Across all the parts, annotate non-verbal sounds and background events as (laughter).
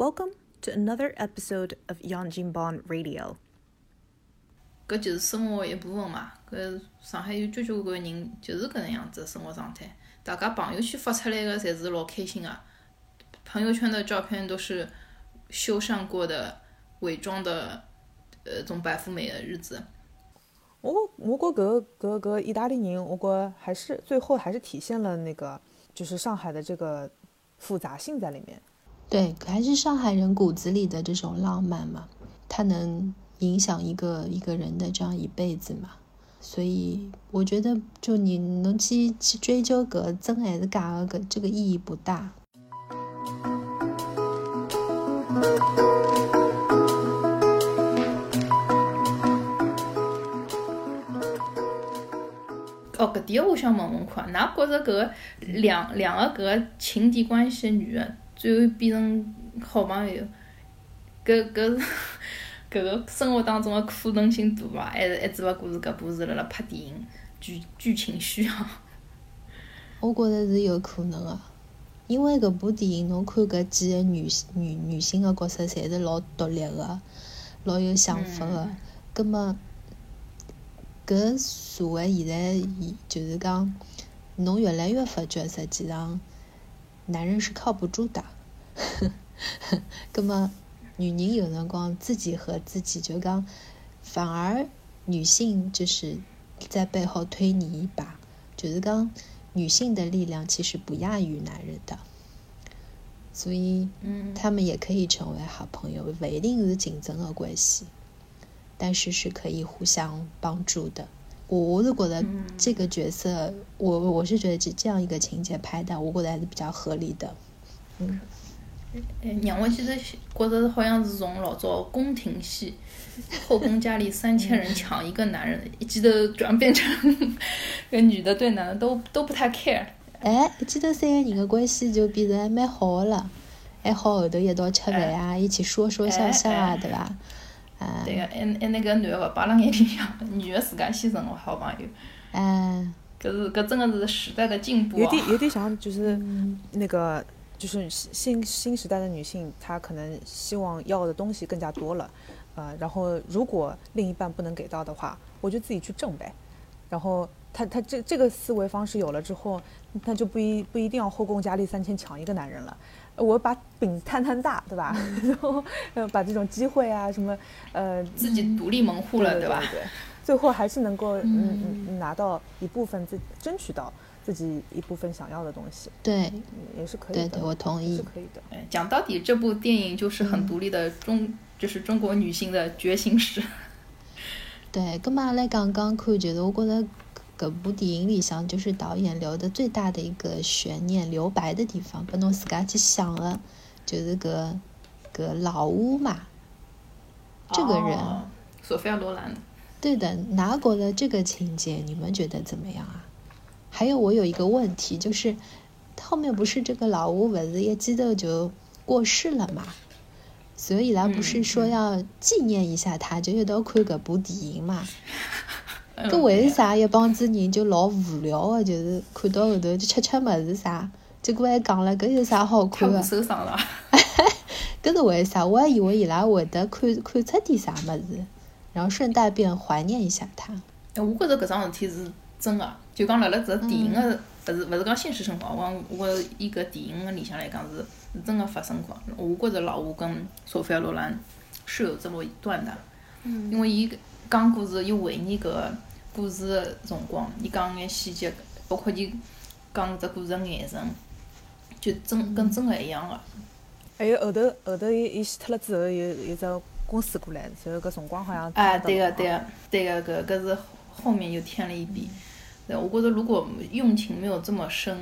Welcome to another episode of Yanjinban Radio. 搿就是生活一部分嘛。搿上海有交交关关人就是搿能样子的生活状态。大家朋友圈发出来个侪是老开心个，朋友圈的照片都是修缮过的、伪装的，呃，种白富美的日子。我我觉搿搿搿意大利人，我觉还是最后还是体现了那个就是上海的这个复杂性在里面。对，还是上海人骨子里的这种浪漫嘛，它能影响一个一个人的这样一辈子嘛。所以我觉得，就你能去去追究个真还是假的，搿这个意义不大。哦，搿点我想问问看，㑚觉着搿两两个搿情敌关系的女的？最后变成好朋友，搿搿是 (laughs) 搿个生活当中的可能性大伐？还是还只勿过是搿部是辣辣拍电影剧剧情需要？我觉着是有可能个，因为搿部电影侬看搿几个女女女性个角色，侪是老独立个，老有想法个。葛末搿社会现在就是讲，侬越来越发觉实际上。男人是靠不住的，(laughs) 那么女人有辰光自己和自己就讲，反而女性就是在背后推你一把，就是讲女性的力量其实不亚于男人的，所以他们也可以成为好朋友，不一定是竞争的关系，但是是可以互相帮助的。我我是觉得这个角色，我我是觉得这这样一个情节拍的，我觉得还是比较合理的。嗯，哎让我记得觉得好像是从老早宫廷戏，后宫佳丽 (laughs) 三千人抢一个男人，一记头转变成跟女的对男的都都不太 care。哎，一记头三个人的关系就变得还蛮好了，还好后头一道吃饭啊，一起说说笑笑啊，对吧？对个，还还那个男个勿摆辣眼里向，女个自家先成为好朋友。嗯，搿是搿真个是时代的进步有点有点像，就是那个，就是新新时代的女性，她可能希望要的东西更加多了，呃，然后如果另一半不能给到的话，我就自己去挣呗。然后他他这这个思维方式有了之后，那就不一不一定要后宫佳丽三千抢一个男人了。我把饼摊摊大，对吧？(laughs) 然后把这种机会啊，什么呃，自己独立门户了，对吧？对，最后还是能够嗯嗯拿到一部分自争取到自己一部分想要的东西。对，也是可以的。对，我同意，是可以的。讲到底，这部电影就是很独立的中，就是中国女性的觉醒史。(laughs) 对，咁嘛来刚刚看，就是我觉得。搿部电影里向就是导演留的最大的一个悬念、留白的地方，拨侬自家去想的，就是搿搿老屋嘛，这个人，索菲亚罗兰。对的，哪觉得这个情节你们觉得怎么样啊？还有我有一个问题，就是后面不是这个老屋不是一记头就过世了嘛？所以啦，不是说要纪念一下他，就一道看搿部电影嘛？(laughs) 搿为啥一帮子人就老无聊个？就是看到后头就吃吃物事啥，结果还讲了搿有啥好看个？受伤了。搿是为啥？我还以为伊拉会得看看出点啥物事，然后顺带便怀念一下他。哎，我觉着搿桩事体是真个，就讲辣辣这电影个，勿是勿是讲现实生活，我我伊搿电影个里向来讲是是真个发生过。我觉着老吴跟索菲亚罗兰是有这么一段的，因为伊讲故事，伊回忆搿。故事个辰光，伊讲眼细节，包括伊讲只故事个眼神，就真跟真个一样个。还有后头后头伊伊死脱了之后，有有只公司过来，然后搿辰光好像。哎，对个对个对个，搿搿是后面又添了一笔。对，我觉着如果用情没有这么深，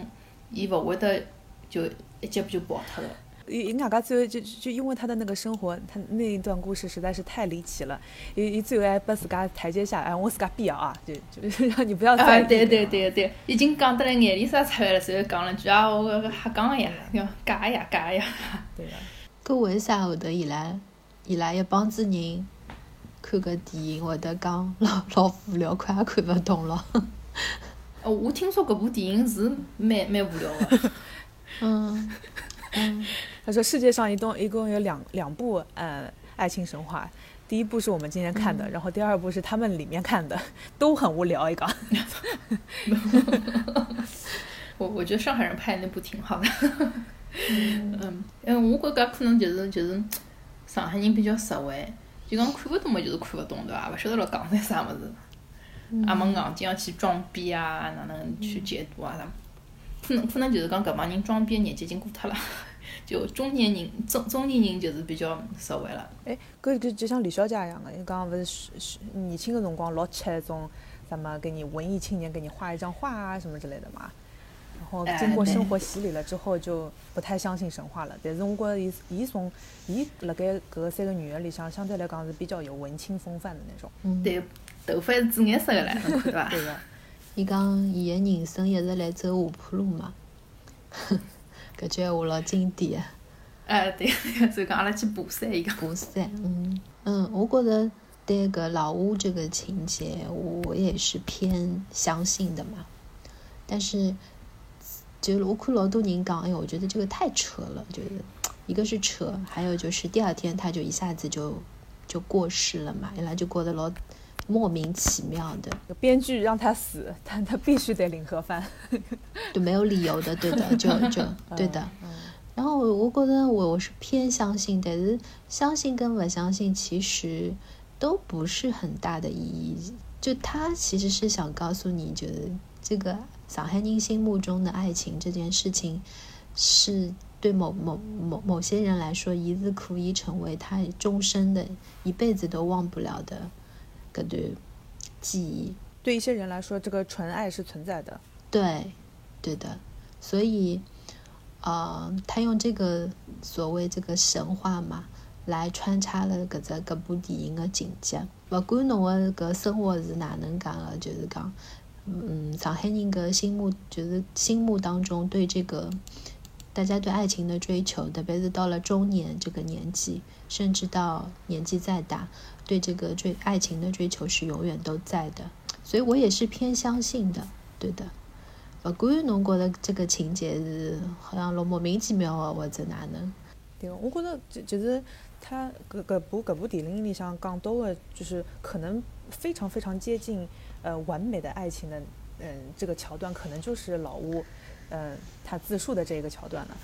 伊勿会得就一脚就跑脱了。伊伊外加最后就就因为他的那个生活，他那一段故事实在是太离奇了。伊伊最后还拨自家台阶下，哎，我自家编啊，就就 (laughs) 让你不要再。对对对对，已经讲得来眼里啥出来了，随后讲了句啊，我瞎讲个呀，假呀假呀。(laughs) 对呀。搿为啥后头伊拉伊拉一帮子人看搿电影会得讲老老无聊，快也看勿懂了。(laughs) 哦，我听说搿部电影是蛮蛮无聊的。(laughs) 嗯。嗯，(laughs) 他说世界上一共一共有两两部呃爱情神话，第一部是我们今天看的，然后第二部是他们里面看的，都很无聊一个。我我觉得上海人拍的那部挺好的。嗯嗯，我觉着可能就是就是上海人比较实惠，就讲看勿懂嘛，就是看勿懂对伐？勿晓得辣讲点啥物事，也没硬劲要去装逼啊，哪能去解读啊啥？可能可能就是讲搿帮人装逼年纪已经过脱了，(laughs) 就中年人中中年人就是比较实惠了。哎，搿就就像李小姐一样的，你刚刚勿是是年轻个辰光老吃那种什么给你文艺青年给你画一张画啊什么之类的嘛？然后经过生活洗礼了之后，就不太相信神话了。但是我觉着伊伊从伊辣盖搿三个女人里向，相对来讲是比较有文青风范的那种。嗯对，头发是紫颜色的唻，(laughs) 侬看对伐？对个。伊讲伊个人生一直来走下坡路嘛，(laughs) 搿句闲话老经典。哎，对，(laughs) 就讲阿拉去爬山一个。爬山，嗯嗯，我觉着对搿老屋这个情节，我也是偏相信的嘛。但是，就我看老多人讲，哎，我觉得这个太扯了，就是一个是扯，还有就是第二天他就一下子就就过世了嘛，伊拉就过得老。莫名其妙的，编剧让他死，但他必须得领盒饭，(laughs) 就没有理由的，对的，(laughs) 就就对的。然后我我觉得我我是偏相信，但是相信跟不相信其实都不是很大的意义。就他其实是想告诉你，觉得这个上海人心目中的爱情这件事情，是对某某某某些人来说，一日可以成为他终身的一辈子都忘不了的。对，记忆对一些人来说，这个纯爱是存在的。对，对的。所以，呃，他用这个所谓这个神话嘛，来穿插了搿只搿部电影的情节。不管侬的搿生活是哪能讲的，就是讲，嗯，上海人搿心目就是心目当中对这个大家对爱情的追求，特别是到了中年这个年纪，甚至到年纪再大。对这个追爱情的追求是永远都在的，所以我也是偏相信的，对的。不管侬觉得这个情节是好像老莫名其妙的，或者哪能？对，我觉得就就是他搿搿部搿部电影里向讲到的，就是可能非常非常接近呃完美的爱情的，嗯，这个桥段可能就是老吴，嗯，他自述的这个桥段了。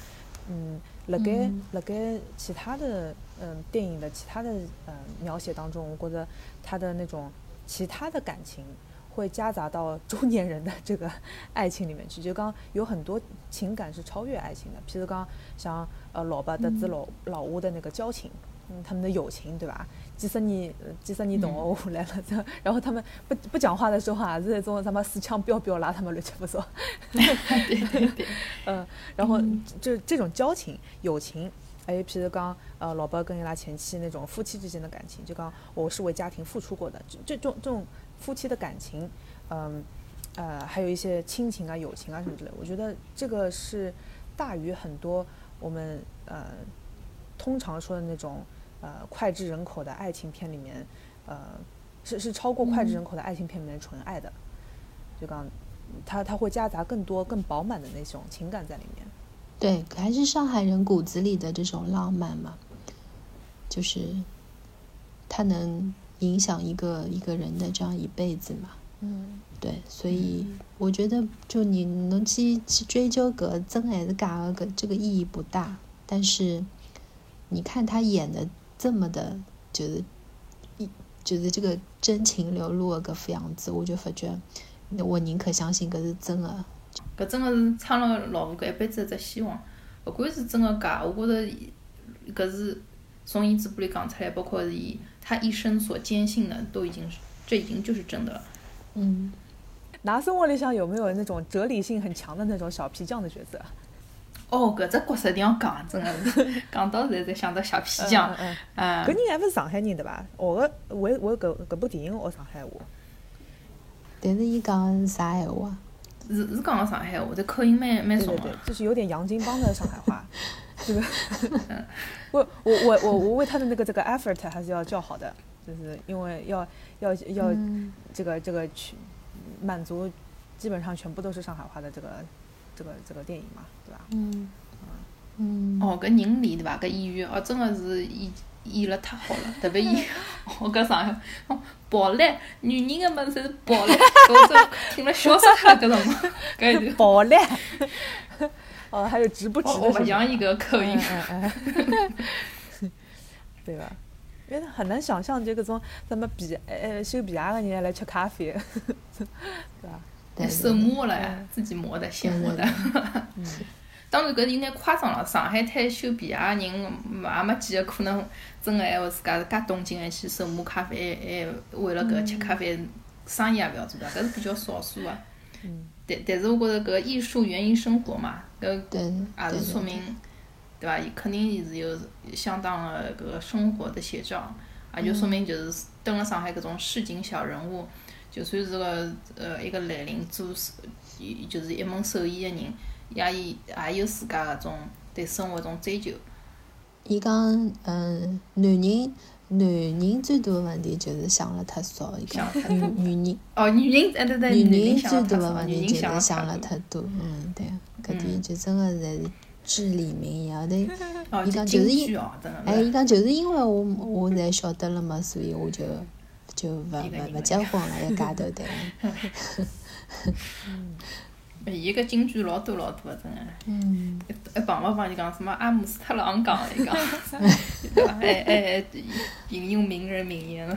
嗯，辣盖辣盖其他的嗯电影的其他的嗯描写当中，我觉得他的那种其他的感情会夹杂到中年人的这个爱情里面去。就刚有很多情感是超越爱情的，譬如刚像呃老伯的子老老屋的那个交情，嗯，他们的友情，对吧？几十年几十年同学下来了，这然后他们不不讲话的时候，啊是那种什么死腔飙飙拉他们乱七八糟。对对对，(laughs) 嗯，然后就这种交情、友情，还有，譬如讲，呃，老伯跟伊拉前妻那种夫妻之间的感情，就讲我是为家庭付出过的，这种这种夫妻的感情，嗯，呃，还有一些亲情啊、友情啊什么之类，我觉得这个是大于很多我们呃通常说的那种。呃，脍炙人口的爱情片里面，呃，是是超过脍炙人口的爱情片里面纯爱的，就刚，他他会夹杂更多更饱满的那种情感在里面。对，还是上海人骨子里的这种浪漫嘛，就是他能影响一个一个人的这样一辈子嘛。嗯，对，所以我觉得就你能去去追究个真还是假，个这个意义不大。但是你看他演的。这么的，觉得一觉得这个真情流露的搿副样子，我就发觉，我宁可相信搿是真的。搿真的是撑了老吴搿一辈子一只希望，勿管是真的假，我觉着搿是从伊嘴巴里讲出来，包括是伊他一生所坚信的，都已经这已经就是真的了。嗯，拿生活里向有没有那种哲理性很强的那种小皮匠的角色？哦，搿只角色一定要讲，真的是 (laughs) 讲到现在才想到小皮匠。嗯搿人还勿是上海人对伐？学个为为搿搿部电影学上海话。但是伊讲是啥闲话？是是讲个上海话，但口音蛮蛮重的。对对对，就是有点洋泾浜的上海话。(laughs) 这个，我我我我我为他的那个这个 effort 还是要叫好的，就是因为要要要这个这个去满足，基本上全部都是上海话的这个。这个这个电影嘛，对吧？嗯，嗯，哦，搿人脸对伐？搿演员哦，真个是演演了太好了，特别演 (laughs) 哦，搿上海哦，暴力，女人个物事侪是暴力，我真听了笑死脱了搿辰光，搿一段。暴力。哦，还有值不直哦，我的勿像伊搿口音。嗯嗯嗯 (laughs) 对吧？因为很难想象就搿种什么皮呃修皮鞋个人来吃咖啡，(laughs) 对吧？对手磨了呀，自己磨的，现磨的。当然搿有眼夸张了，上海滩修皮鞋个人也没几个可能真个还会自家是介动静还去手磨咖啡，还还为了搿吃咖啡生意也勿要做的，搿是比较少数个。嗯但但是我觉着搿艺术源于生活嘛，搿对也是说明，对伐？伊肯定是有相当的搿个生活的写照，也就说明就是蹲辣上海搿种市井小人物，就算是个呃一个蓝领做伊就是一门手艺的人，也伊也有自家搿种对生活一种追求。伊讲，嗯，男人男人最大的问题就是想了太少，伊讲女女人哦，女人哎对对，女女人最大的问题就是想了了太太多，嗯，对，搿点嗯就真个侪是至理名言，后头。伊就讲就是因。哎，伊讲就是因为我我才晓得了嘛，所以我就就勿勿勿结婚了，一家头对。伊个京剧老多老多的，真个。嗯，还碰勿碰就讲什么阿姆斯特朗讲的，伊 (laughs) 讲，对伐？还还还引用名人名言了。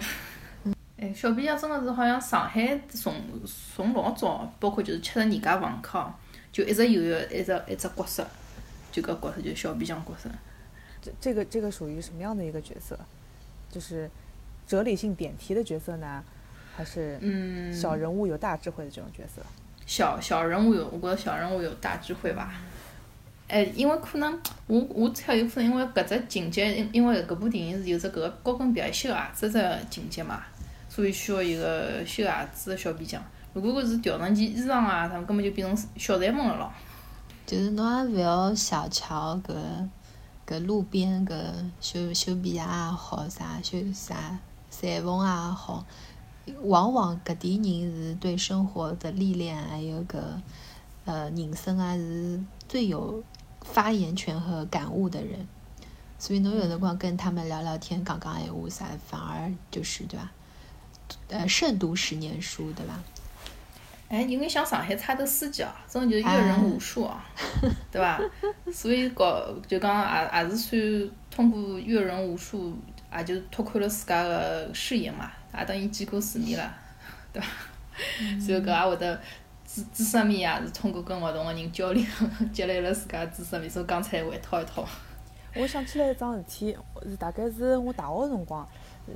哎，小皮匠真个是好像上海从从老早，包括就是七十二家房客，就一直有一个一只一只角色，就搿角色就是小皮匠角色。这这个这个属于什么样的一个角色？就是哲理性点题的角色呢，还是嗯，小人物有大智慧的这种角色？小小人物有，我觉着小人物有大智慧吧。哎，因为可能我我猜有可能因为搿只情节，因因为搿部电影是有只搿个高跟皮鞋修鞋子只情节嘛，所以需要一个修鞋子的小皮匠。如果搿是调成件衣裳啊，他们根本就变成小裁缝了咯。就是侬也勿要小瞧搿搿路边搿修修皮鞋也好，啥修啥裁缝也好，往往搿点人是对生活的历练还有搿呃人生啊是最有发言权和感悟的人。所以侬有辰光跟他们聊聊天、讲讲闲话啥，反而就是对伐？呃，胜读十年书，对伐？哎，因为像上海差头司机哦，真的就是阅人无数哦，对伐？(laughs) 所以搞就讲也也是算通过阅人无数，也就拓宽了自家个视野嘛，也等于见过世面了，对伐？(laughs) 所以搿也会得知知识面也是通过跟勿同个人交流，(laughs) 积累了自家的知识面，所以讲出来会一套一套。我想起来一桩事体，是大概是我大学的辰光，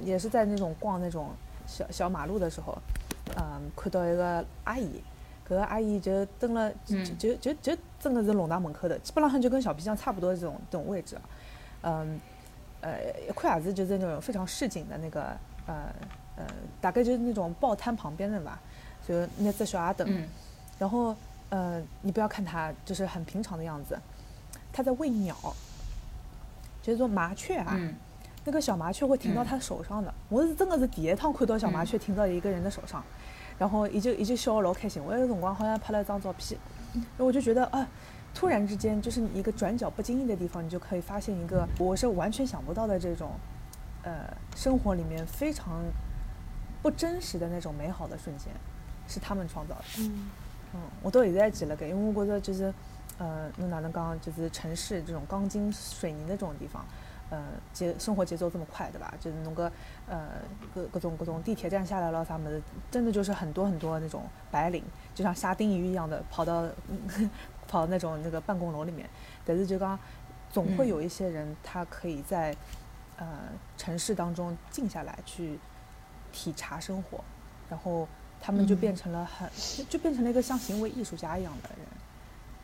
也是在那种逛那种小小马路的时候，嗯，看到一个阿姨，搿个阿姨就蹲了，就嗯就就就真的是弄堂门口的，基本上就跟小皮匠差不多这种这种位置啊，嗯，呃，一块也是就是那种非常市井的那个，呃呃，大概就是那种报摊旁边的吧，就那只小阿等，嗯然后呃，你不要看它就是很平常的样子，它在喂鸟，就是说麻雀啊，嗯那个小麻雀会停到嗯他手上的。我是真的是第一趟看到小麻雀停到一个人的手上，然后伊就伊就笑得老开心。我有辰光好像拍了一张照片，然后我就觉得啊，突然之间就是你一个转角不经意的地方，你就可以发现一个我是完全想不到的这种，呃，生活里面非常不真实的那种美好的瞬间，是他们创造的。嗯嗯，我到现在还记了个，因为我觉得就是，呃，那哪能讲，就是城市这种钢筋水泥的这种地方，呃，节生活节奏这么快，对吧？就是弄个呃各各种各种地铁站下来了啥么的，真的就是很多很多那种白领，就像沙丁鱼一样的跑到跑那种那个办公楼里面，但是就讲总会嗯有一些人，他可以在呃城市当中静下来去体察生活，然后他们就嗯变成了很、就就变成了一个像行为艺术家一样的人。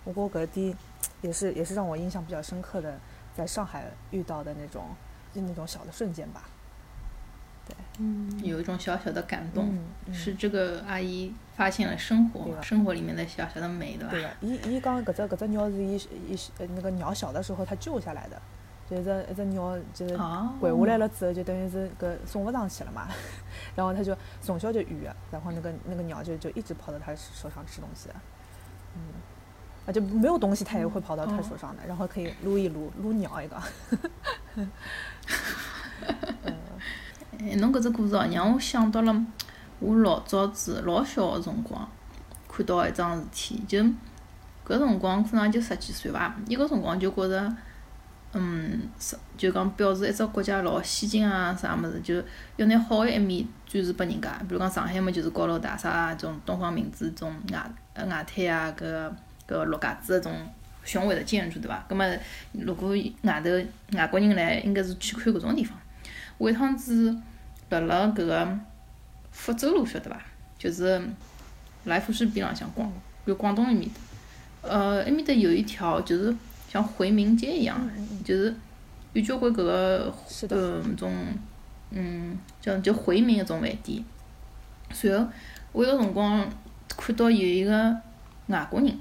我觉得搿点也是也是让我印象比较深刻的，在上海遇到的那种就那种小的瞬间吧。嗯，有一种小小的感动，是这个阿姨发现了生活生活里面的小小的美，对吧？对个，伊伊讲搿只搿只鸟是伊伊呃那个鸟小的时候他救下来的，就是一只鸟就是哦，掼下来了之后，就等于是搿送勿上去了嘛，(laughs) 然后他就从小就育，然后那个那个鸟就就一直跑到他手上吃东西。嗯，啊，就没有东西它也会跑到他手上的，然后可以撸一撸，撸鸟一个。哎，(laughs) 哎侬搿只故事哦，让我想到了我老早子老小个辰光看到一桩事体，就搿辰光可能也就十几岁伐，伊搿辰光就觉着，嗯，就讲表示一只国家老先进啊，啥物事，就要拿好个一面展示拨人家。比如讲上海嘛，就是高楼大厦啊，种东方明珠种外呃外滩啊，搿搿陆家嘴搿种雄伟的建筑，对伐？葛末如果外头外国人来，应该是去看搿种地方。我一趟子辣辣搿个福州路，晓得伐？就是来福士边浪向逛，就广东埃面搭，呃，埃面搭有一条就是像回民街一样，就是有交关搿个呃种嗯叫就回民搿种饭店。随后我有辰光看到有一个外国人，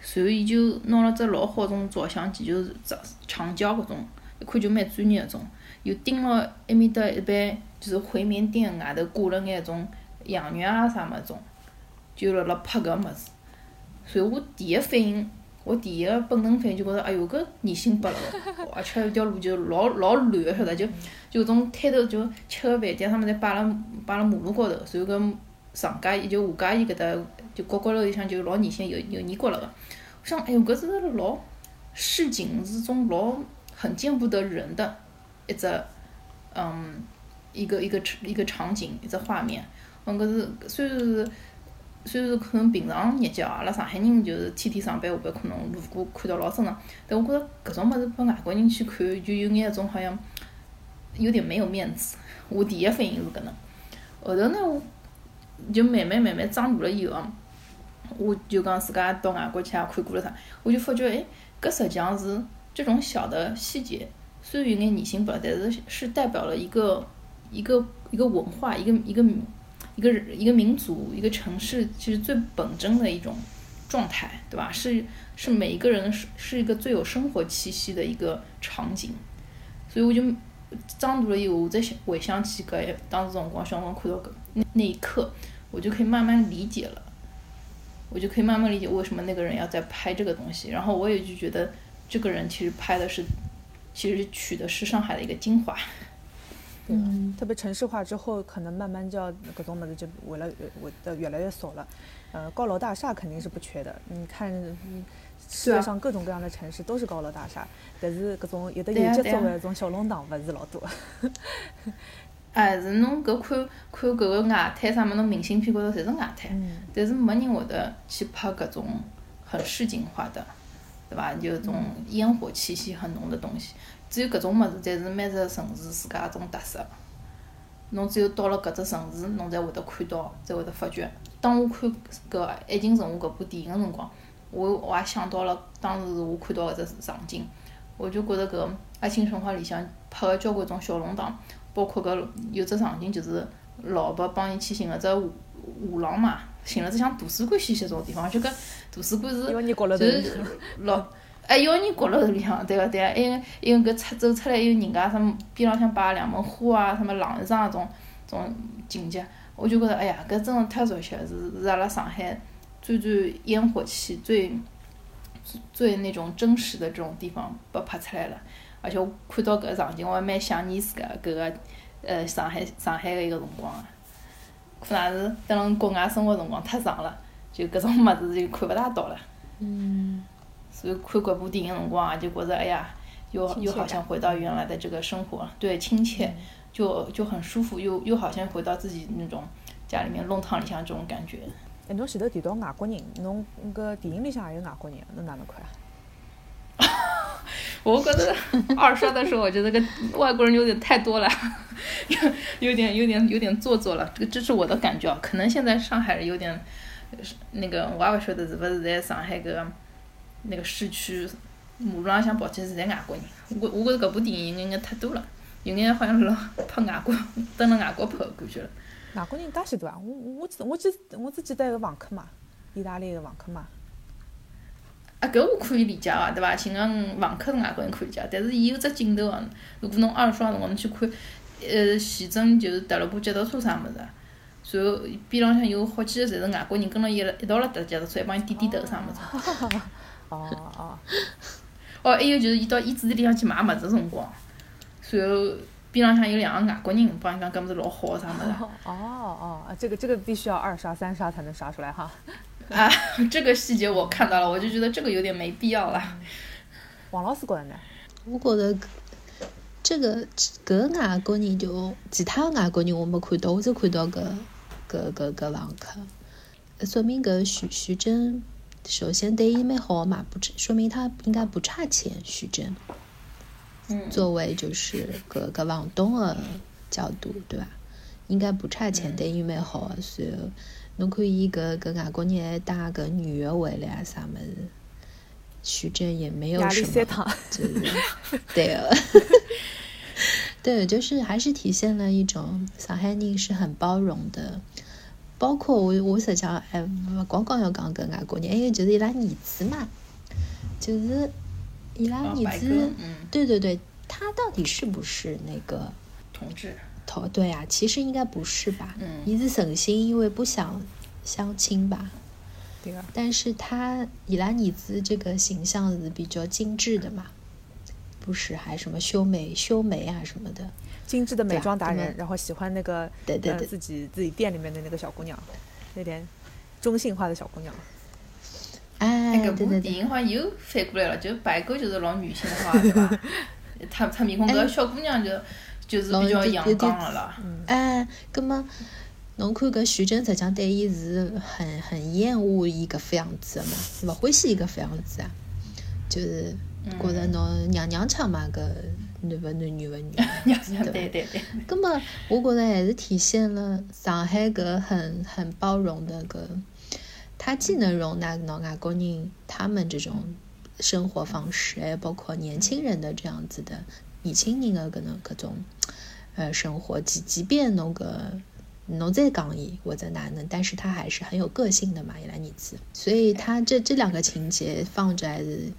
随后伊就拿了只老好种照相机，就是长长焦搿种，一看就蛮专业搿种。又盯牢埃面搭一般就是回民店外头挂了眼种羊肉啊啥物事种，就辣辣拍搿物事。所以我第一反应，我第一个本能反应就觉着，哎哟，搿年薪拨了个，而且一条路就老老乱个，晓得就就种摊头就吃个饭店啥物事摆辣摆辣马路高头，然后搿上家也就下家伊搿搭就角角落里向就老年轻有有年角了个。我想，哎哟，搿是老市井是种老很见不得人的。一只，嗯，一个一个一个场景，一只画面。嗯，搿是虽然是虽然是可能平常日脚，阿拉上海人就是天天上班下班，可能路过看到老正常。但我觉着搿种物事拨外国人去看，就有眼种好像有点没有面子。我第一反应是搿能。后头呢，我就慢慢慢慢长大了以后，我就讲自家到外国去也看过了啥，我就发觉，哎，搿实际上是这种小的细节。虽然有眼年薪不，但是是代表了一个一个一个文化，一个一个一个一个民族，一个城市，其实最本真的一种状态，对吧？是是每一个人是是一个最有生活气息的一个场景。所以我就张读了以后，我在想回想起搿当时辰光，小辰光看到那那一刻，我就可以慢慢理解了，我就可以慢慢理解为什么那个人要在拍这个东西，然后我也就觉得这个人其实拍的是。其实取的是上海的一个精华，嗯，特别城市化之后，可能慢慢就要各种么子就为了为的越来越少了。呃，高楼大厦肯定是不缺的。你看，世界上各种各样的城市都是高楼大厦，但是各种有的有节奏的种小弄堂不是老多。(laughs) 哎，是侬搿看看搿个外滩啥么，侬明信片高头侪是外滩，但是没人会得去拍搿种很市井化的。对伐？就种烟火气息很浓的东西，只有搿种物事，才是每只城市自家一种特色。侬只有到了搿只城市，侬才会得看到，才会得发觉。当我看搿《爱情神话》搿部电影个辰光，我我也想到了当时我看到搿只场景，我就觉着搿《爱情神话》里向拍个交关种小弄堂，包括搿有只场景就是老婆帮伊去寻了只画画廊嘛。寻了只像图书馆兮兮种地方，就搿图书馆是就是老哎要人角落头里向，对个对个，还有因为搿出走出来有人家什么边浪向摆两盆花啊，什么廊上种种情节，我就觉着哎呀，搿真的太熟悉了，是是阿拉上海最最烟火气最最那种真实的这种地方被拍出来了，而且我看到搿个场景，我还蛮想念自家搿个呃上海上海个一个辰光个。可能是等辣国外生活辰光太长了，就搿种物事就看勿大到了。嗯。所以看搿部电影辰光啊就觉着哎呀，又又好像回到原来的这个生活，对，亲切，就就很舒服，又又好像回到自己那种家里面弄堂里向这种感觉。哎，侬前头提到外国人，侬搿电影里向也有外国人，侬哪能看啊？(laughs) 我觉得二刷的时候，我觉得个外国人有点太多了，有 (laughs) 有点有点有点做作了。这个这是我的感觉啊，可能现在上海人有点那个，我也不晓得是不是在上海个那个市区马路浪向跑起是侪外国人。我我觉着搿部电影有眼太多了，有眼好像辣拍外国，蹲辣外国拍个感觉了。外国人介许多啊！我我我记我只记得一个房客嘛，意大利个房客嘛。啊，搿我可以理解个，对伐？寻个房客是外国人可以理解，但是伊有只镜头哦，如果侬二刷辰光侬去看，呃，前阵就是踏了部脚踏车啥物事，然后边浪向有好几个侪是外国人跟牢伊辣一道辣踏脚踏车，还帮伊点点头啥物事。(laughs) 哦哦，(laughs) 哦，还有就是伊到伊子里向去买物事辰光，随后边浪向有两个外国人帮伊讲搿物事老好啥物事。哦哦，啊这个这个必须要二刷三刷才能刷出来哈。啊，这个细节我看到了，我就觉得这个有点没必要了。王老师觉得呢？我觉得这个搿个外国人就其他外国人我没看到，我只看到搿搿搿搿房客，说明搿徐徐峥首先对伊蛮好嘛，不说明他应该不差钱。徐峥，嗯，作为就是搿搿房东的角度，对吧？应该不差钱，对伊蛮好的。随后侬看伊搿搿外国人还带搿女的回来啊，啥么子？徐峥也没有什么，就是对的，(laughs) 对，就是还是体现了一种上海人是很包容的。包括我，我实际上还不光光要讲搿外国人，还有就是伊拉儿子嘛，就是伊拉儿子，对对对，他到底是不是那个同志？同对啊，其实应该不是吧？嗯，一是省心，因为不想相亲吧。对啊，但是他伊拉儿子这个形象是比较精致的嘛，不是还什么修眉修眉啊什么的，精致的美妆达人，然后喜欢那个对对对自己自己店里面的那个小姑娘，那点中性化的小姑娘。哎，对对对，电影好像又反过来了，就白狗就是老女性化，对吧？他他面孔搿小姑娘就就是比较阳刚了啦。哎，葛么？侬看搿徐峥实际上对伊是很很厌恶伊搿副样子的嘛，勿欢喜伊搿副样子啊，就是觉着侬娘娘腔嘛，搿男勿男女勿女，(laughs) 对对对。葛么我觉着还是体现了上海搿很很包容的搿，它既能容纳侬外国人他们这种生活方式，还包括年轻人的这样子的年轻人的搿能搿种呃生活，即即便侬搿。侬再讲伊或者哪能，但是他还是很有个性的嘛，伊拉儿子，所以他这这两个情节放着还是，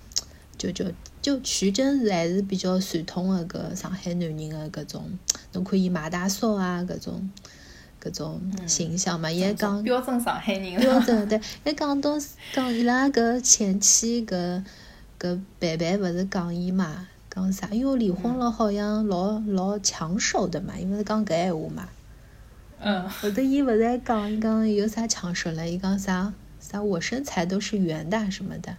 就就就徐峥是还是比较传统的个上海男人的搿种，侬可以马大嫂啊搿种搿种形象嘛，也讲标准上海人，标准 (laughs) 对，还讲到讲伊拉搿前妻搿搿贝贝勿是讲伊嘛，讲啥？因为离婚了好像老老抢手的嘛，因为是讲搿闲话嘛。嗯，后头伊勿是还讲，伊讲有啥抢手了？伊讲啥啥我身材都是圆的什么的。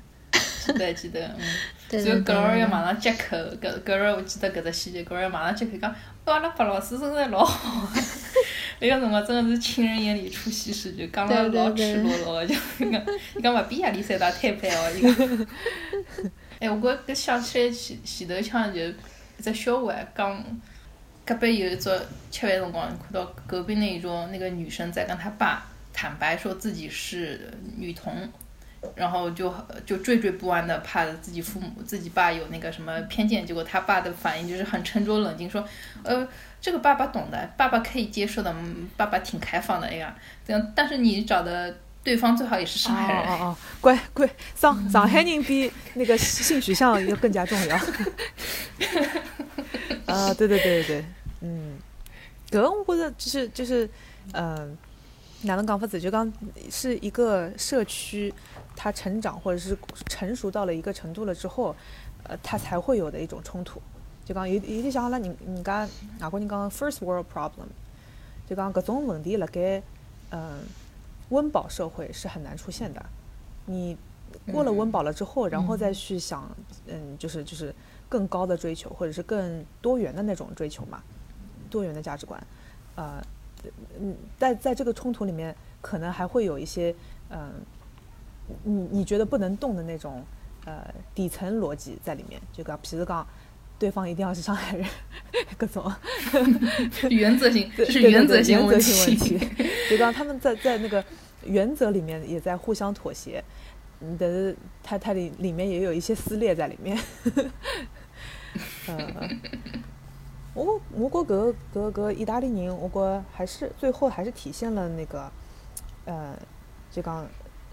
记得记得，嗯。对 (laughs) 对对。搿儿要马上接口，搿搿儿我记得搿只细节，搿儿要马上接口讲，阿拉白老师身材老好。(laughs) 那个辰光真的是情人眼里出西施，就讲了老赤裸裸的，就伊讲伊讲勿比亚历山大摊牌哦，伊讲。(laughs) 哎，我觉搿想起来前前头腔就一只笑话讲。隔壁有一桌吃饭辰光，看到隔壁那一桌那个女生在跟她爸坦白说自己是女同，然后就就惴惴不安的怕自己父母自己爸有那个什么偏见，结果他爸的反应就是很沉着冷静说，呃，这个爸爸懂的，爸爸可以接受的，爸爸挺开放的哎呀，这样，但是你找的对方最好也是上海人。哦哦，乖乖，上上海人比那个性取向要更加重要。(laughs) 啊，对对对对对，嗯，搿我觉着就是就是，嗯，哪能讲法子？就刚是一个社区，它成长或者是成熟到了一个程度了之后，呃，它才会有的一种冲突。就讲有有点像阿拉人人家外国人讲 first world problem，就讲搿种问题辣盖嗯温饱社会是很难出现的。你过了温饱了之后，然后再去想，嗯，就是就是。更高的追求，或者是更多元的那种追求嘛，多元的价值观，呃，嗯，在在这个冲突里面，可能还会有一些，嗯，你你觉得不能动的那种，呃，底层逻辑在里面，就讲，譬如讲，对方一定要是上海人，各种，(laughs) 原则性，这是原则性问题，(laughs) 就刚他们在在那个原则里面也在互相妥协，嗯，但是他他里里面也有一些撕裂在里面。嗯，(laughs) 我我觉搿搿搿意大利人，我觉还是最后还是体现了那个，呃，就讲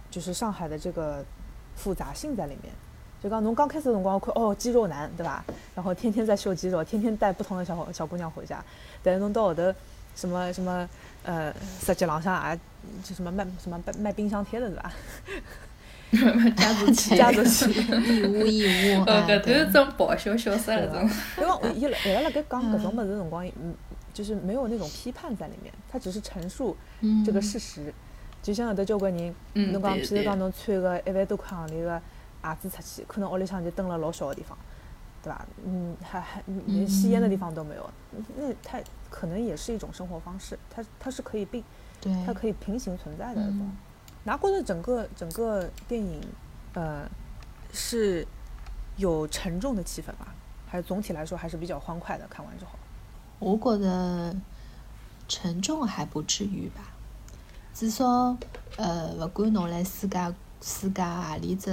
就是上海的这个复杂性在里面。就讲侬刚开始的辰光看哦肌肉男对吧？然后天天在秀肌肉，天天带不同的小小姑娘回家。但是侬到后头什么什么呃，实际浪向啊，就什么卖什么卖冰箱贴的对吧？(laughs) 加速器，加速器。义乌义乌，呃，(laughs) 搿段真爆笑笑死了，真。因为我伊辣伊拉辣盖讲搿种物事辰光，嗯，就是没有那种批判在里面，他只是陈述嗯这个事实。就像有的交关人，嗯侬讲，譬如讲侬穿个一万多块行钿个鞋子出去，可能屋里向就蹲了老小个地方，对吧？嗯，还还连吸烟的地方都没有，那他可能也是一种生活方式，它它是可以并对，它可以平行存在的。拿过的整个整个电影，呃，是有沉重的气氛吧？还是总体来说还是比较欢快的？看完之后，我觉得沉重还不至于吧，至少呃，勿管侬来世界世界何里只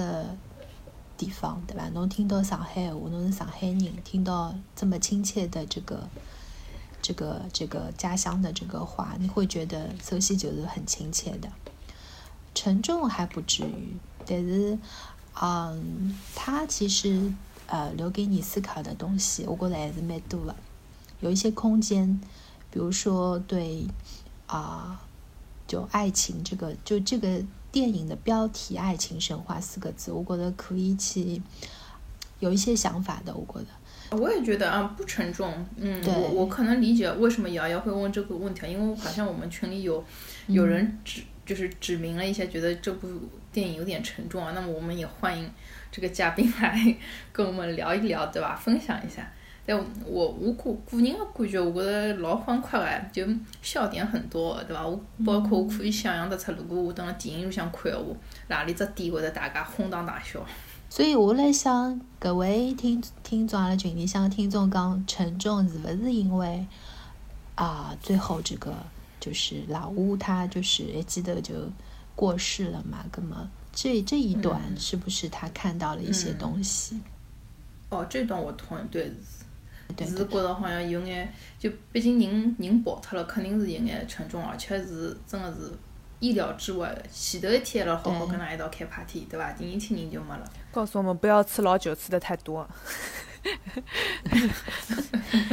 地方，对吧？侬听到上海话，侬是上海人，听到这么亲切的这个这个这个家乡的这个话，你会觉得首先就是很亲切的。沉重还不至于，但是，嗯，它其实呃留给你思考的东西，我觉得还是蛮多的。有一些空间，比如说对啊、就爱情这个，就这个电影的标题“爱情神话”四个字，我觉得可以去有一些想法的。我觉得，我也觉得啊，不沉重。嗯，对我我可能理解为什么瑶瑶会问这个问题，因为好像我们群里有有人指、就是指明了一下，觉得这部电影有点沉重啊。那么我们也欢迎这个嘉宾来 (laughs) 跟我们聊一聊，对吧？分享一下。但我我个个人的感觉，我觉得老欢快的，就笑点很多，对吧？我包括我可以想象得出，如果我蹲辣电影里向看的话，哪里只点会得大家哄堂大笑。所以我来想，各位听听众，阿拉群里向的听众讲沉重，是不是因为啊，最后这个就是老屋他就是一记得就过世了嘛？那么这这一段嗯是不是他看到了一些嗯东西？哦，这段我同意，对，对是觉得好像有眼，就毕竟人人跑脱了，肯定是有眼沉重，而且是真的是意料之外的。前头一天还辣好好跟㑚一道开 party，对伐？第二天人就没了。告诉我们不要吃老酒，吃的太多。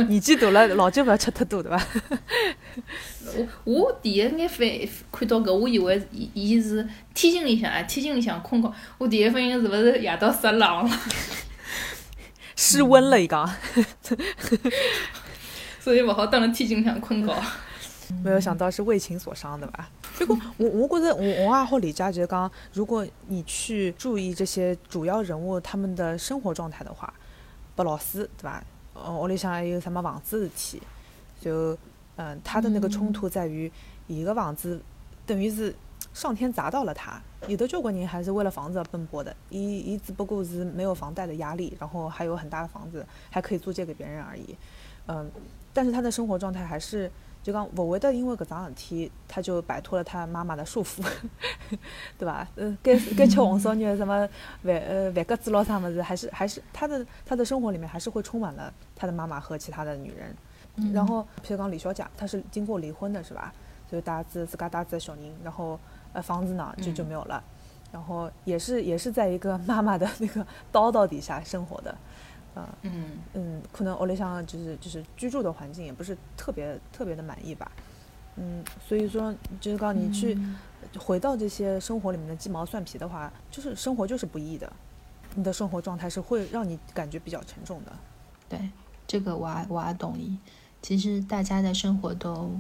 年纪大了，老酒不要吃太多，对吧？我我第一眼反看到搿，我以为伊伊是天井里向啊，天井里向困觉，我第一反应是勿是夜到杀冷了，失温了，伊讲。所以勿好蹲辣天井里向困觉。没有想到是为情所伤的吧？不过我我觉得我我也好理解，就是讲，如果你去注意这些主要人物他们的生活状态的话，白老师对吧？嗯，屋里向还有什么房子事体，就嗯，他的那个冲突在于，一个房子等于是上天砸到了他，有的交关人还是为了房子而奔波的，伊伊只不过是没有房贷的压力，然后还有很大的房子，还可以租借给别人而已，嗯，但是他的生活状态还是。就讲勿会得因为搿桩事体，他就摆脱了他妈妈的束缚，(laughs) 对吧？嗯，该该吃红烧肉什么饭呃饭鸽子咯啥物事，还是还是他的他的生活里面还是会充满了他的妈妈和其他的女人。嗯然后譬如讲李小姐，她是经过离婚的，是吧？所以带子自家带子小人，然后呃房子呢就就没有了，然后也是也是在一个妈妈的那个 (laughs) 叨叨底下生活的，呃嗯，嗯，可能欧里想就是就是居住的环境也不是特别特别的满意吧，嗯，所以说就是讲你去嗯回到这些生活里面的鸡毛蒜皮的话，就是生活就是不易的，你的生活状态是会让你感觉比较沉重的。对，这个我也我也同意。其实大家的生活都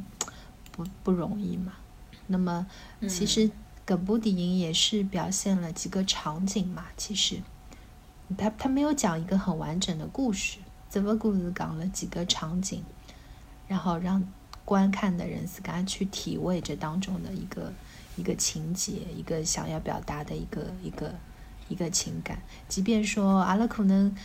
不不容易嘛。那么，其实这部电影也是表现了几个场景嘛。其实，他他没有讲一个很完整的故事，只不过是讲了几个场景，然后让观看的人自家去体味这当中的一个一个情节，一个想要表达的一个一个一个情感。即便说阿拉可能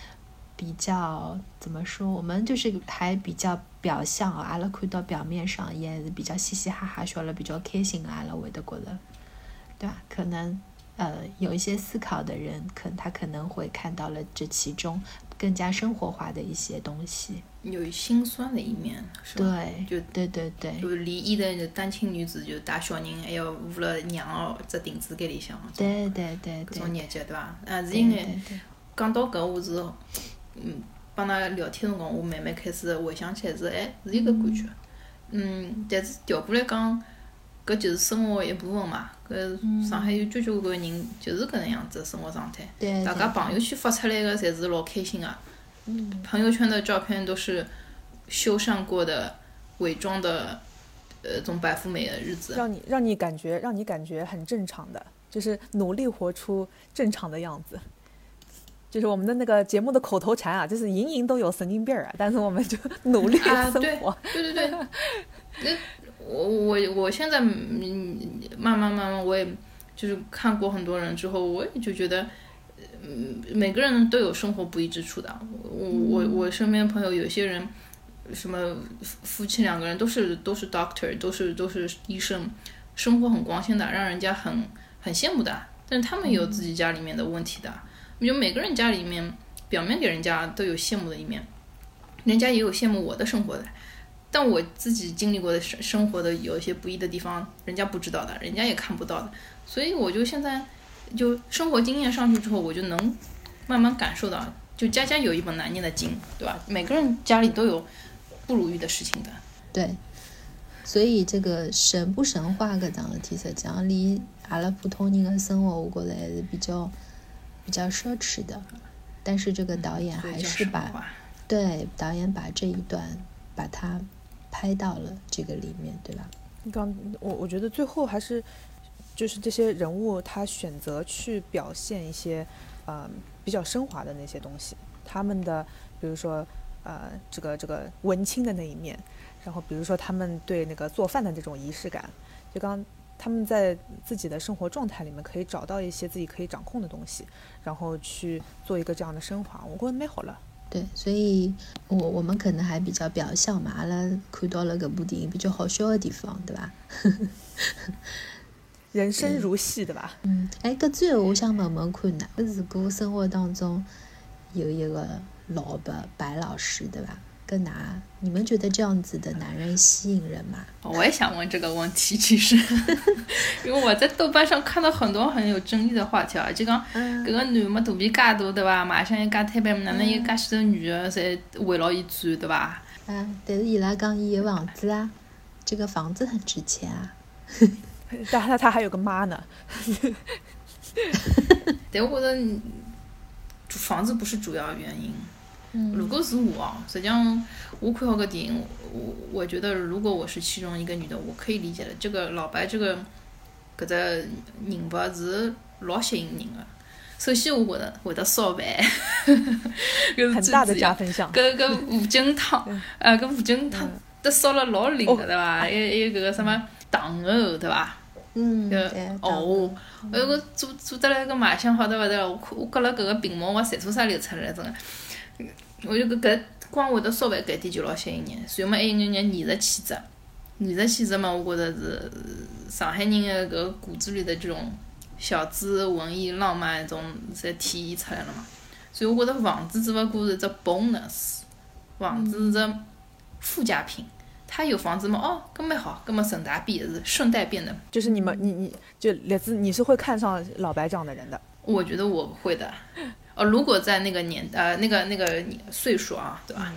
比较怎么说，我们就是还比较表象啊，阿拉看到表面上也是比较嘻嘻哈哈，笑了比较开心啊，阿拉会得觉得，对吧？可能呃有一些思考的人，可他可能会看到了这其中更加生活化的一些东西。有心酸的一面，是吧？对，就对对对就离异的单亲女子，就带小人还要捂了娘哦只亭子间里向，对对对搿对种日脚对伐？啊，是因为，讲到搿，我是嗯帮㑚聊天辰光，我慢慢开始回想起来是，哎，是一个感觉。嗯，但是调过来讲，搿就是生活一部分嘛。搿上海有交交关关人就是搿能样子的生活状态。对，大家朋友圈发出来个侪是老开心个。嗯。朋友圈的照片都是修缮过的、伪装的，呃，种白富美的日子。让你让你感觉让你感觉很正常的，就是努力活出正常的样子。就是我们的那个节目的口头禅啊，就是“人人都有神经病啊”，但是我们就 (laughs) 努力生活。对对对对。(laughs) 那我我我现在嗯慢慢慢慢，我也就是看过很多人之后，我也就觉得，嗯，每个人都有生活不易之处的。我我我身边朋友有些人，什么夫妻两个人都是都是 doctor，都是都是医生，生活很光鲜的，让人家很很羡慕的。但是他们有自己家里面的问题的。就每个人家里面，表面给人家都有羡慕的一面，人家也有羡慕我的生活的，但我自己经历过的生生活的有一些不易的地方，人家不知道的，人家也看不到的，所以我就现在就生活经验上去之后，我就能慢慢感受到，就家家有一本难念的经，对吧？每个人家里都有不如意的事情的，对，所以这个神不神话搿桩事体，实际上离阿拉普通人的生活，我觉得还是比较。比较奢侈的，但是这个导演还是把，对导演把这一段把它拍到了这个里面，对吧？刚我我觉得最后还是就是这些人物他选择去表现一些呃比较升华的那些东西，他们的比如说呃这个这个文青的那一面，然后比如说他们对那个做饭的这种仪式感，就刚。他们在自己的生活状态里面可以找到一些自己可以掌控的东西，然后去做一个这样的升华，我觉得蛮好了。对，所以我我们可能还比较表象嘛，阿拉看到了这部电影比较好笑的地方，对吧？(laughs) 人生如戏，对吧？嗯，哎，搿最后我想问问看呢，如果生活当中有一个老白白老师，对吧？更难，你们觉得这样子的男人吸引人吗？我也想问这个问题，其实，(laughs) 因为我在豆瓣上看到很多很有争议的话题啊，就讲搿个男么肚皮介大，对伐？卖相又介坦白，哪能有介许多女的侪围绕伊转，对伐？嗯，但是伊拉讲伊有房子啊，这个房子很值钱啊。(laughs) 但他他还有个妈呢。(laughs) 但我觉得房子不是主要原因。如果是我，实际上我看好个电影，我我觉得如果我是其中一个女的，我可以理解的。这个老白这个搿只人物是老吸引人的。首先，我觉得会得烧饭，(laughs) 搿是很大的加分项。搿搿五菌汤，呃，搿五菌汤都烧了老灵的，对伐？还还有搿个什么糖藕，对伐？嗯，对。哦，哎呦，我做做得来个卖相好得勿得了，我我割了搿个屏幕，我馋出啥流出来了，真的。我就搿搿光会得稍微搿点就老吸引人，随后嘛还有眼眼艺术气质，艺术气质嘛，我觉着是上海人的搿骨子里的这种小资、文艺、浪漫一种，侪体现出来了嘛。所以我觉着房子只勿过是只 bonus，房子是只附加品。他有房子吗？哦，搿蛮好，搿么顺带便是顺带便的。就是你们，你你就列子，你是会看上老白这样的人的？我觉得我会的。哦，如果在那个年呃那个那个岁数啊，对吧？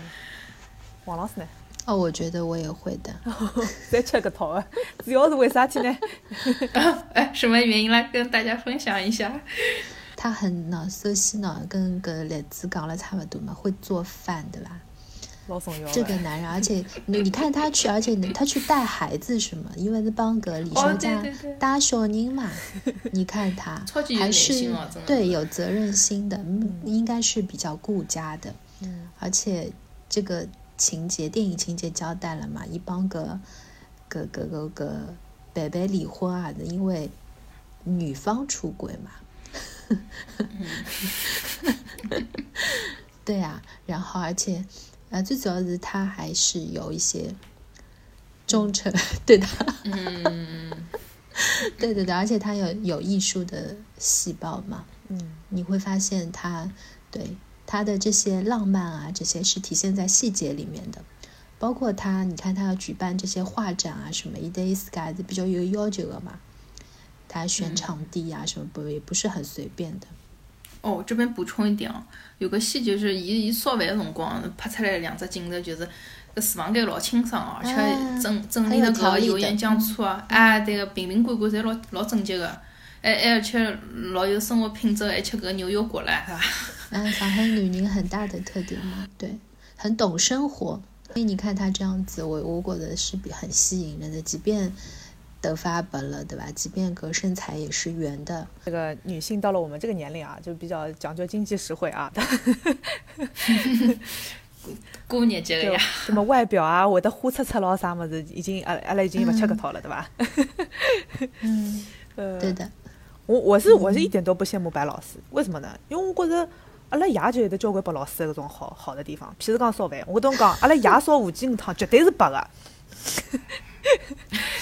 王老师呢？哦，我觉得我也会的。(laughs) 再吃个桃啊！主要是为啥体呢？(laughs) 哎，什么原因来跟大家分享一下？他很呢，首先呢，跟个例子讲了差不多嘛，会做饭，对吧？这个男人，而且你你看他去，而且他去带孩子什么？因为是帮个李小家带小人嘛。(laughs) 你看他还是对有责任心的，应该是比较顾家的。嗯，而且这个情节，电影情节交代了嘛，一帮个个个个个白白离婚啊的，因为女方出轨嘛。(laughs) 对啊，然后而且。啊，最主要是他还是有一些忠诚，对他，嗯，(laughs) 对对对，而且他有有艺术的细胞嘛，嗯，你会发现他对他的这些浪漫啊，这些是体现在细节里面的，包括他，你看他要举办这些画展啊，什么一 day sky 比较有要求的嘛，他选场地啊，什么不也不是很随便的，哦，这边补充一点哦，有个细节是，伊伊烧饭的辰光拍出来两只镜头，就是搿厨房间老清爽哦，而且整整理的搿个油盐酱醋啊，哎，对个瓶瓶罐罐侪老老整洁个，还还而且老有生活品质，还吃搿个牛油果唻，是吧？(laughs) 嗯，上海女人很大的特点嘛，对，很懂生活。所以你看她这样子，我我觉得是比很吸引人的，即便头发白了，对吧？即便个身材也是圆的。这个女性到了我们这个年龄啊，就比较讲究经济实惠啊。过日节个呀，什么外表啊，会得花出出咯啥么子，已经阿阿拉已经不吃搿套了，对吧？嗯，(laughs) 对的。我我是我是一点都不羡慕白老师，为什么呢？因为我觉着阿拉爷就有得交关白老师的搿种好好的地方，譬如讲烧饭，我跟侬讲，阿拉爷烧五鸡鱼汤绝对是白的。(laughs)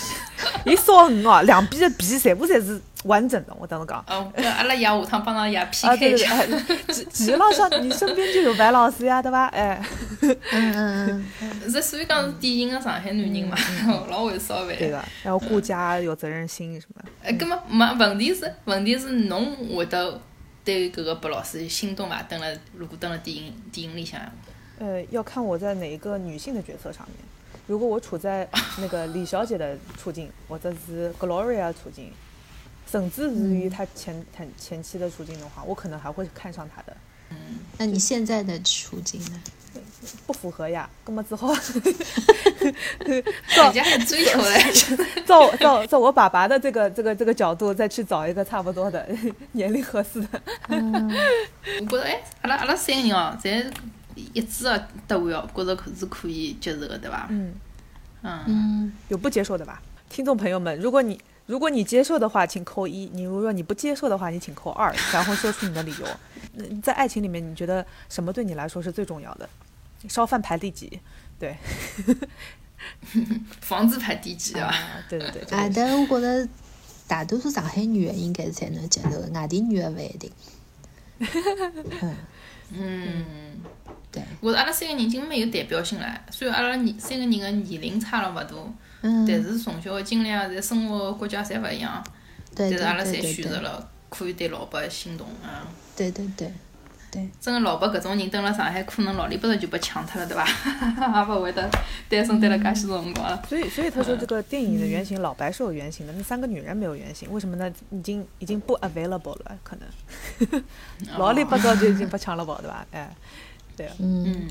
伊烧鱼哦，两边的皮全部侪是完整的。我当时讲。哦，阿拉爷下趟帮㑚爷 PK 一下。其其实老像你身边就有白老师呀，对吧？哎。嗯嗯嗯。这所以讲是典型的上海男人嘛，(laughs) 老会烧饭。对个，然后顾家有责任心什么。哎，搿么没问题是问题是侬会得对搿个白老师心动伐？登了如果登了电影电影里向。呃，要看我在哪一个女性的角色上面。如果我处在 (laughs) 那个李小姐的处境，或者是 Gloria 处境，甚至是于她前前前妻的处境的话，我可能还会看上她的。嗯，那你现在的处境呢？不符合呀，那么之后，(laughs) 人家很追求的，照照照我爸爸的这个这个这个角度，再去找一个差不多的 (laughs) 年龄合适的。我觉得哎，阿拉阿拉三个人哦，侪。一致的答案哦，觉着可是可以接受的，对吧？嗯嗯，有不接受的吧？听众朋友们，如果你如果你接受的话，请扣一；你如果你不接受的话，你请扣二，(laughs) 然后说出你的理由。在爱情里面，你觉得什么对你来说是最重要的？烧饭排第几？对，(laughs) 房子排第几啊？对对对。啊，但我觉得大多数上海女的应该才能接受，外地女的不一定。嗯嗯。对，我阿拉三个人已经蛮有代表性了。虽然阿拉年三个人的年龄差了勿大，但是从小的经历啊，在生活国家侪勿一样。但是阿拉侪选择了可以对老伯心动啊。对对对，对。真个老伯搿种人，蹲辣上海，可能老里八早就被抢脱了，对伐？(laughs) 也勿会得单身待了介许多辰光了。所以，所以他说这个电影的原型老白是有原型的，那三个女人没有原型，为什么呢？已经已经不 available 了，可能。(laughs) 老里八早就已经被抢了跑，对伐？哎。对嗯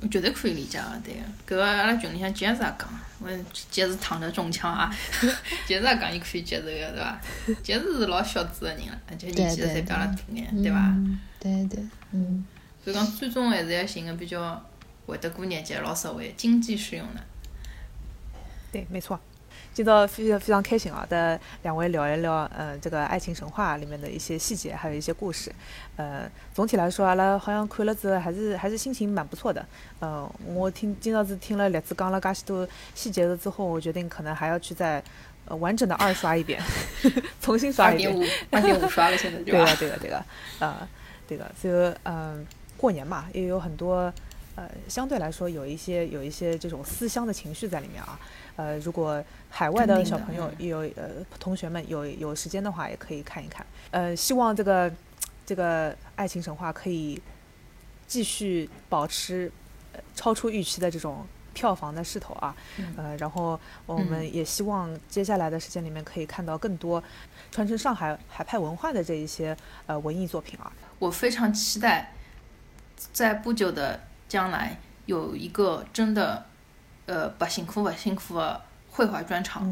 嗯，绝对可以理解个，对个。搿个阿拉群里向杰子也讲，我杰子躺着中枪啊，(laughs) 杰子也讲伊可以接受个，对伐？杰子是老小资个人了，而且年纪侪比阿拉大眼，对伐？对对，嗯。所以讲，最终还是要寻个比较会得过日节、老实惠、经济适用的。对，没错。今朝非常非常开心啊，跟两位聊一聊，呃，这个爱情神话里面的一些细节，还有一些故事。呃，总体来说，阿拉好像看了之后，还是还是心情蛮不错的。呃，我听今朝是听了栗子讲了噶许多细节了之后，我决定可能还要去再呃完整的二刷一遍，(laughs) 重新刷一遍。二点五，二点五刷了，现在 (laughs) 对吧，对个，对个，呃，对个，所以嗯，过年嘛，也有很多呃，相对来说有一些有一些这种思乡的情绪在里面啊。呃，如果海外的小朋友有呃同学们有有时间的话，也可以看一看。呃，希望这个这个爱情神话可以继续保持超出预期的这种票房的势头啊。呃，然后我们也希望接下来的时间里面可以看到更多传承上海海派文化的这一些呃文艺作品啊。我非常期待在不久的将来有一个真的。呃，不辛苦不辛苦的绘画专场，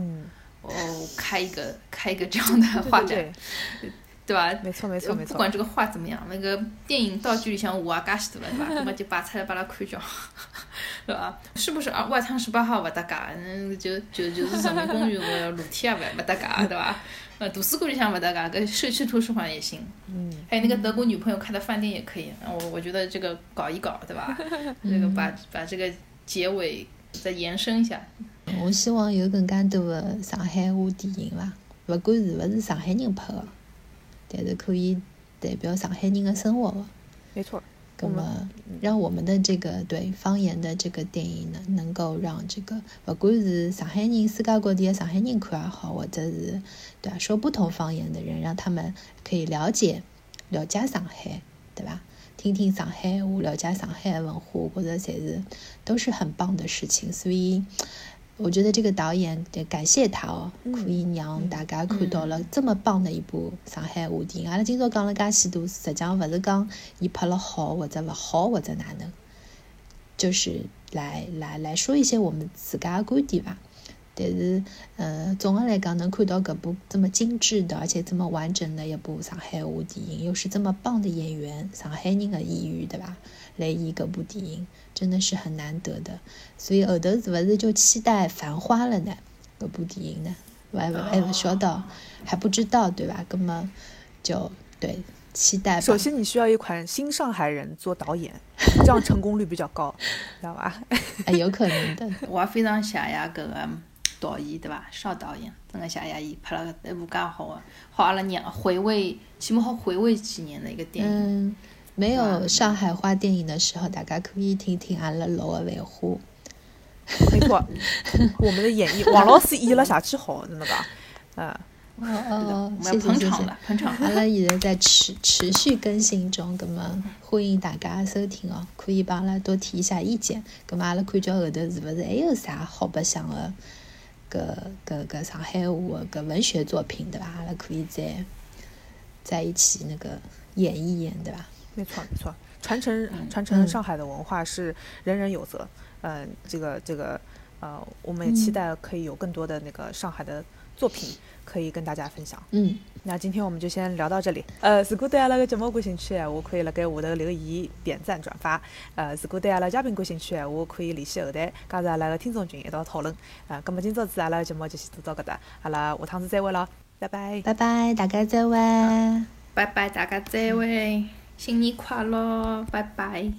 哦，开一个开一个这样的画展，对吧？没错没错没错。不管这个画怎么样，那个电影道具里向画也介许多了，对吧？(laughs) 那么就摆出来把它看叫，(laughs) 对吧？是不是啊？外滩十八号不搭嘎，嗯，就就就是人民公园个楼梯也不不搭嘎，对吧？呃，图书馆里向不搭嘎，搿社区图书馆也行。嗯。还有那个德国女朋友开的饭店也可以，我我觉得这个搞一搞，对吧？(laughs) 那个把把这个结尾。再延伸一下，我希望有更加多的上海话电影伐，不管是勿是上海人拍的，但是可以代表上海人的生活的。没错。那么，让我们的这个对方言的这个电影呢，能够让这个不管是上海人、世界各地的上海人看也好，或者是对吧说不同方言的人，让他们可以了解了解上海，对吧？听听上海话，了解上海文化，我觉着侪是都是很棒的事情。所以，(tsk) 我觉得这个导演得感谢他哦，可以让大家看到了这么棒的一部上海话电影。阿拉今朝讲了介许多，实际上勿是讲伊拍了好或者勿好或者哪能，就是来来来说一些我们自家的观点吧。但是，呃，总的来讲，能看到搿部这么精致的，而且这么完整的一部上海话电影，又是这么棒的演员，上海人的演员，对吧？来演搿部电影，真的是很难得的。所以后头是勿是就期待《繁花》了呢？搿部电影呢？还勿还勿晓得，还不知道，对吧？葛么就对期待。首先，你需要一款新上海人做导演，这样成功率比较高，知道吧？哎，有可能的。我也非常谢谢搿个。导演对伐？邵导演，真个谢谢伊拍了一部介好个，好阿拉娘回味，起码好回味几年的一个电影。嗯，没有上海话电影的时候，大家可以听听阿拉老个繁花。没错，我们的演绎，王老师演了啥去好，真的吧，嗯。哦哦，谢谢谢谢。捧场阿拉现在在持持续更新中，葛么欢迎大家收听哦，可以帮阿拉多提一下意见。葛么阿拉看叫后头是勿是还有啥好白相个？个个个上海话个文学作品对吧？阿拉可以再在一起那个演一演对吧？没错没错，传承传承上海的文化是人人有责。嗯，这个这个呃，我们也期待可以有更多的那个上海的作品。可以跟大家分享。嗯，那今天我们就先聊到这里。呃，如果对阿拉个节目感兴趣，我可以辣盖下头留言、点赞、转发。呃，如果对阿拉嘉宾感兴趣，我可以联系后台加入阿拉个听众群一道讨论。啊，那么今朝子阿拉个节目就先做到搿搭，阿拉下趟子再会咯，拜拜，拜拜，大家再会，拜拜，大家再会，新年快乐，拜拜。